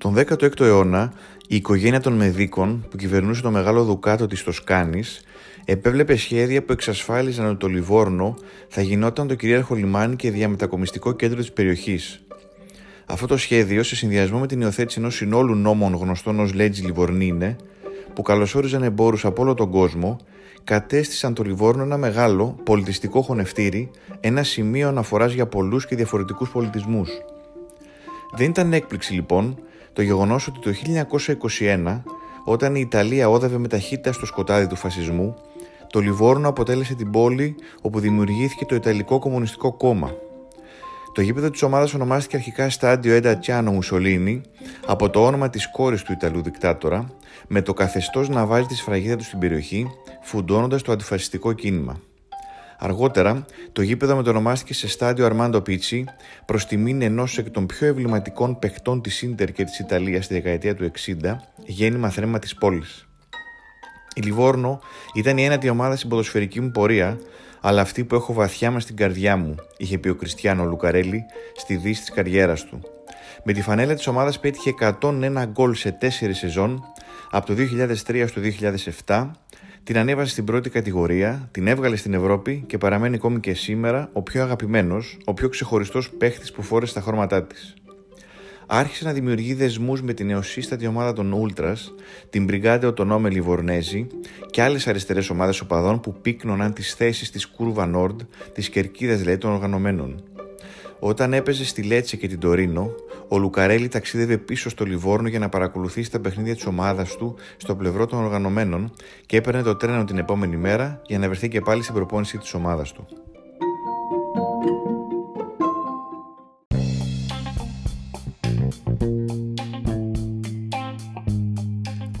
Τον 16ο αιώνα, η οικογένεια των Μεδίκων, που κυβερνούσε το μεγάλο δουκάτο της Τοσκάνης, επέβλεπε σχέδια που εξασφάλιζαν ότι το Λιβόρνο θα γινόταν το κυρίαρχο λιμάνι και διαμετακομιστικό κέντρο της περιοχής. Αυτό το σχέδιο, σε συνδυασμό με την υιοθέτηση ενός συνόλου νόμων γνωστών ως Legis Livornine, που καλωσόριζαν εμπόρους από όλο τον κόσμο, κατέστησαν το Λιβόρνο ένα μεγάλο πολιτιστικό χωνευτήρι, ένα σημείο αναφοράς για πολλούς και διαφορετικούς πολιτισμούς. Δεν ήταν έκπληξη λοιπόν το γεγονός ότι το 1921, όταν η Ιταλία όδευε με ταχύτητα στο σκοτάδι του φασισμού, το Λιβόρνο αποτέλεσε την πόλη όπου δημιουργήθηκε το Ιταλικό Κομμουνιστικό Κόμμα. Το γήπεδο της ομάδας ονομάστηκε αρχικά Στάντιο Έντα Τσιάνο Μουσολίνη από το όνομα της κόρης του Ιταλού δικτάτορα, με το καθεστώς να βάζει τη σφραγίδα του στην περιοχή, φουντώνοντας το αντιφασιστικό κίνημα. Αργότερα, το γήπεδο μετονομάστηκε σε στάδιο Αρμάντο Πίτσι προς τιμήν ενός εκ των πιο ευληματικών παιχτών της Ίντερ και της Ιταλίας στη δεκαετία του 60, γέννημα θρέμα της πόλης. Η Λιβόρνο ήταν η ένατη ομάδα στην ποδοσφαιρική μου πορεία, αλλά αυτή που έχω βαθιά μες στην καρδιά μου, είχε πει ο Κριστιανό Λουκαρέλη στη δύση της καριέρας του. Με τη φανέλα της ομάδας πέτυχε 101 γκολ σε 4 σεζόν από το 2003 στο 2007 την ανέβασε στην πρώτη κατηγορία, την έβγαλε στην Ευρώπη και παραμένει ακόμη και σήμερα ο πιο αγαπημένος, ο πιο ξεχωριστός παίχτης που φόρεσε τα χρώματά της. Άρχισε να δημιουργεί δεσμούς με την νεοσύστατη ομάδα των Ούλτρα, την Μπριγκάντε Οτονόμε Λιβορνέζη και άλλες αριστερές ομάδες οπαδών που πύκνωναν τις θέσεις της Κούρβα Νόρντ, της κερκίδας δηλαδή των οργανωμένων. Όταν έπαιζε στη Λέτσε και την Τωρίνο, ο Λουκαρέλη ταξίδευε πίσω στο Λιβόρνο για να παρακολουθήσει τα παιχνίδια της ομάδας του στο πλευρό των οργανωμένων και έπαιρνε το τρένο την επόμενη μέρα για να βρεθεί και πάλι στην προπόνηση της ομάδας του.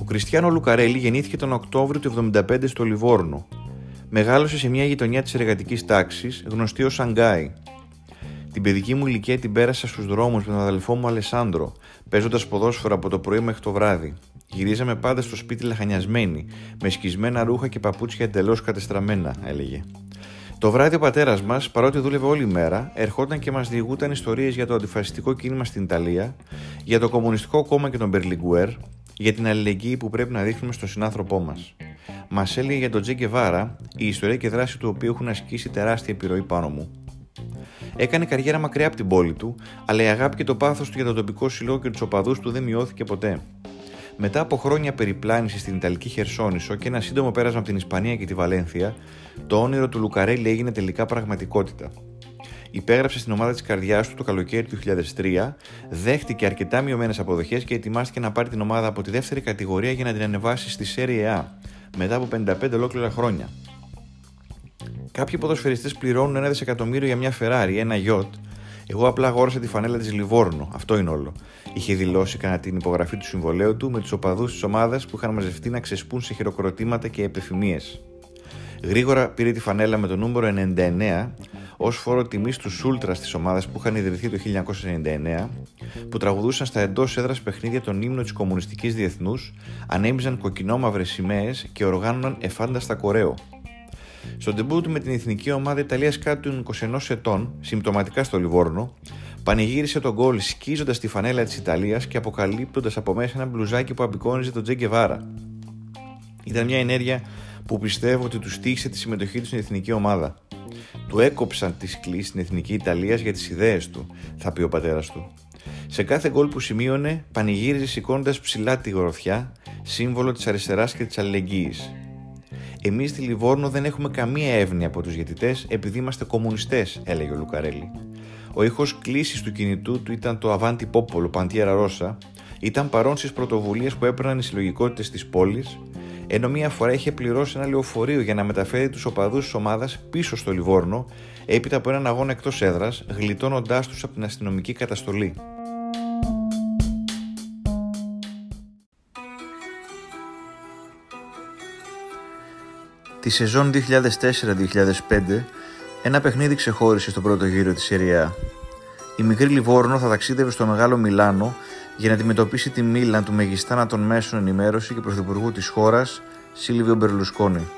Ο Κριστιανό Λουκαρέλη γεννήθηκε τον Οκτώβριο του 1975 στο Λιβόρνο. Μεγάλωσε σε μια γειτονιά της εργατικής τάξης γνωστή ως Σανγκάη την παιδική μου ηλικία την πέρασα στους δρόμους με τον αδελφό μου Αλεσάνδρο, παίζοντας ποδόσφαιρο από το πρωί μέχρι το βράδυ. Γυρίζαμε πάντα στο σπίτι λαχανιασμένοι, με σκισμένα ρούχα και παπούτσια εντελώς κατεστραμμένα, έλεγε. Το βράδυ ο πατέρας μας, παρότι δούλευε όλη μέρα, ερχόταν και μας διηγούταν ιστορίες για το αντιφασιστικό κίνημα στην Ιταλία, για το Κομμουνιστικό Κόμμα και τον Μπερλιγκουέρ, για την αλληλεγγύη που πρέπει να δείχνουμε στον συνάνθρωπό μας. Μας έλεγε για τον Τζέκε Βάρα, η ιστορία και δράση του οποίου έχουν ασκήσει τεράστια επιρροή πάνω μου. Έκανε καριέρα μακριά από την πόλη του, αλλά η αγάπη και το πάθος του για τον τοπικό συλλόγο και τους οπαδούς του δεν μειώθηκε ποτέ. Μετά από χρόνια περιπλάνησης στην Ιταλική Χερσόνησο και ένα σύντομο πέρασμα από την Ισπανία και τη Βαλένθια, το όνειρο του Λουκαρέλη έγινε τελικά πραγματικότητα. Υπέγραψε στην ομάδα της καρδιάς του το καλοκαίρι του 2003, δέχτηκε αρκετά μειωμένες αποδοχές και ετοιμάστηκε να πάρει την ομάδα από τη δεύτερη κατηγορία για να την ανεβάσει στη Serie A μετά από 55 ολόκληρα χρόνια. Κάποιοι ποδοσφαιριστές πληρώνουν ένα δισεκατομμύριο για μια Ferrari, ένα yacht. Εγώ απλά αγόρασα τη φανέλα της Λιβόρνο. Αυτό είναι όλο. Είχε δηλώσει κατά την υπογραφή του συμβολέου του με τους οπαδούς της ομάδας που είχαν μαζευτεί να ξεσπούν σε χειροκροτήματα και επιθυμίε. Γρήγορα πήρε τη φανέλα με το νούμερο 99 ως φόρο τιμής τους Σούλτρα της ομάδας που είχαν ιδρυθεί το 1999, που τραγουδούσαν στα εντός έδρας παιχνίδια τον ύμνο της Κομμουνιστικής Διεθνούς, ανέμιζαν κοκκινόμαυρες σημαίες και οργάνωναν εφάνταστα κορέο. Στο ντεμπού του με την εθνική ομάδα Ιταλίας κάτω των 21 ετών, συμπτωματικά στο Λιβόρνο, πανηγύρισε τον γκολ σκίζοντας τη φανέλα της Ιταλίας και αποκαλύπτοντας από μέσα ένα μπλουζάκι που απεικόνιζε τον Τζέγκε Βάρα. Ήταν μια ενέργεια που πιστεύω ότι τους στήχησε τη συμμετοχή τους στην εθνική ομάδα. Του έκοψαν τι κλήσει στην εθνική Ιταλίας για τις ιδέες του, θα πει ο πατέρας του. Σε κάθε γκολ που σημείωνε, πανηγύριζε σηκώνοντας ψηλά τη γροθιά, σύμβολο της αριστεράς και της αλληλεγγύης. Εμείς στη Λιβόρνο δεν έχουμε καμία εύνοια από τους διαιτητές επειδή είμαστε κομμουνιστές, έλεγε ο Λουκαρέλη. Ο ήχος κλήσης του κινητού του ήταν το Avanti Popolo Παντιέρα Ρώσα, ήταν παρόν στις πρωτοβουλίες που έπαιρναν οι συλλογικότητες της πόλης, ενώ μία φορά είχε πληρώσει ένα λεωφορείο για να μεταφέρει τους οπαδούς της ομάδας πίσω στο Λιβόρνο, έπειτα από έναν αγώνα εκτός έδρας, γλιτώνοντάς τους από την αστυνομική καταστολή. Τη σεζόν 2004-2005 ένα παιχνίδι ξεχώρισε στο πρώτο γύρο της Σεριά. Η μικρή Λιβόρνο θα ταξίδευε στο μεγάλο Μιλάνο για να αντιμετωπίσει τη Μίλαν του μεγιστάνα των μέσων ενημέρωση και πρωθυπουργού της χώρας, Σίλβιο Μπερλουσκόνη.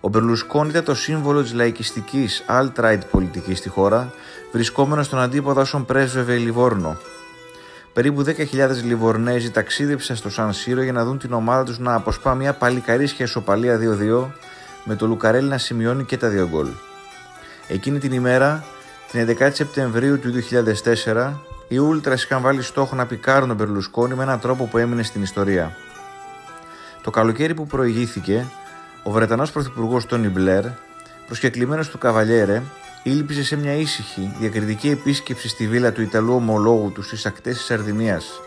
Ο Μπερλουσκόνη ήταν το σύμβολο της λαϊκιστικής alt-right πολιτικής στη χώρα, βρισκόμενος στον αντίποδα όσων πρέσβευε η Λιβόρνο. Περίπου 10.000 Λιβορνέζοι ταξίδεψαν στο Σαν Σύρο για να δουν την ομάδα τους να αποσπά μια παλικαρίσια ισοπαλία 2-2 με το Λουκαρέλη να σημειώνει και τα δύο γκολ. Εκείνη την ημέρα, την 11η Σεπτεμβρίου του 2004, οι Ούλτρας είχαν βάλει στόχο να πικάρουν τον Περλουσκόνη με έναν τρόπο που έμεινε στην ιστορία. Το καλοκαίρι που προηγήθηκε, ο Βρετανός Πρωθυπουργός Τόνι Μπλερ, προσκεκλημένος του Καβαλιέρε, ήλπιζε σε μια ήσυχη, διακριτική επίσκεψη στη βίλα του Ιταλού ομολόγου του στις ακτές της Σαρδινίας.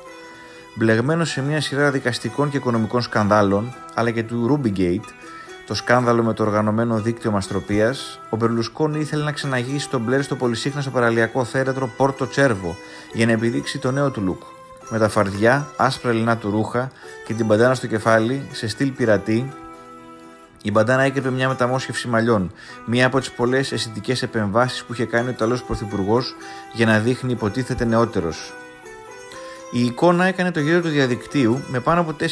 Μπλεγμένος σε μια σειρά δικαστικών και οικονομικών σκανδάλων, αλλά και του Rubygate, το σκάνδαλο με το οργανωμένο δίκτυο μαστροπίας, ο Μπερλουσκόνη ήθελε να ξαναγήσει τον Μπλερ στο πολυσύχναστο παραλιακό θέρετρο Πόρτο Τσέρβο για να επιδείξει το νέο του look. Με τα φαρδιά, άσπρα λινά του ρούχα και την παντάνα στο κεφάλι, σε στυλ πειρατή, η μπαντάνα έκρυβε μια μεταμόσχευση μαλλιών, μία από τις πολλές αισθητικές επεμβάσεις που είχε κάνει ο Ιταλός Πρωθυπουργός για να δείχνει υποτίθεται νεότερος. Η εικόνα έκανε το γύρο του διαδικτύου με πάνω από 4.000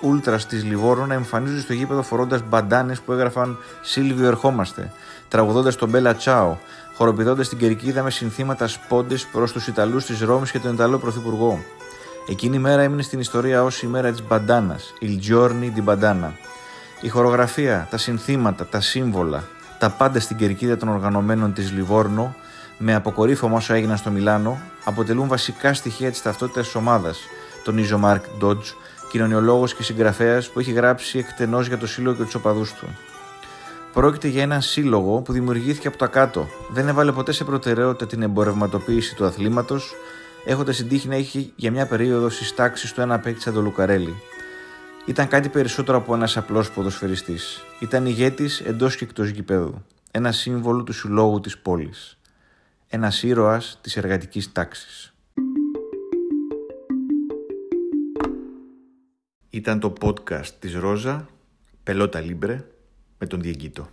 ούλτρα της Λιβόρνο να εμφανίζονται στο γήπεδο φορώντας μπαντάνες που έγραφαν Σίλβιο Ερχόμαστε, τραγουδώντας τον Μπέλα Τσάο, χοροπηδώντας την κερκίδα με συνθήματα σπόντες προς τους Ιταλούς της Ρώμης και τον Ιταλό Πρωθυπουργό. Εκείνη η μέρα έμεινε στην ιστορία ως η μέρα της μπαντάνας, Il Giorni di Bandana. Η χορογραφία, τα συνθήματα, τα σύμβολα, τα πάντα στην κερκίδα των οργανωμένων της Λιβόρνο, με αποκορύφωμα όσο έγιναν στο Μιλάνο, αποτελούν βασικά στοιχεία της ταυτότητας της ομάδας, τονίζει ο Μάρκ Ντότζ, κοινωνιολόγος και συγγραφέας που έχει γράψει εκτενώς για το σύλλογο και τους οπαδούς του. Πρόκειται για έναν σύλλογο που δημιουργήθηκε από τα κάτω. Δεν έβαλε ποτέ σε προτεραιότητα την εμπορευματοποίηση του αθλήματος, έχοντας την τύχη να έχει για μια περίοδο στι τάξει του ένα απέκτησα το Λουκαρέλη. Ήταν κάτι περισσότερο από ένας απλός ποδοσφαιριστής. Ήταν ηγέτης εντός και εκτός γηπέδου. Ένα σύμβολο του συλλόγου της πόλης. Ένας ήρωας της εργατικής τάξης. Ήταν το podcast της Ρόζα, Πελότα Λίμπρε, με τον Διεγκύτο.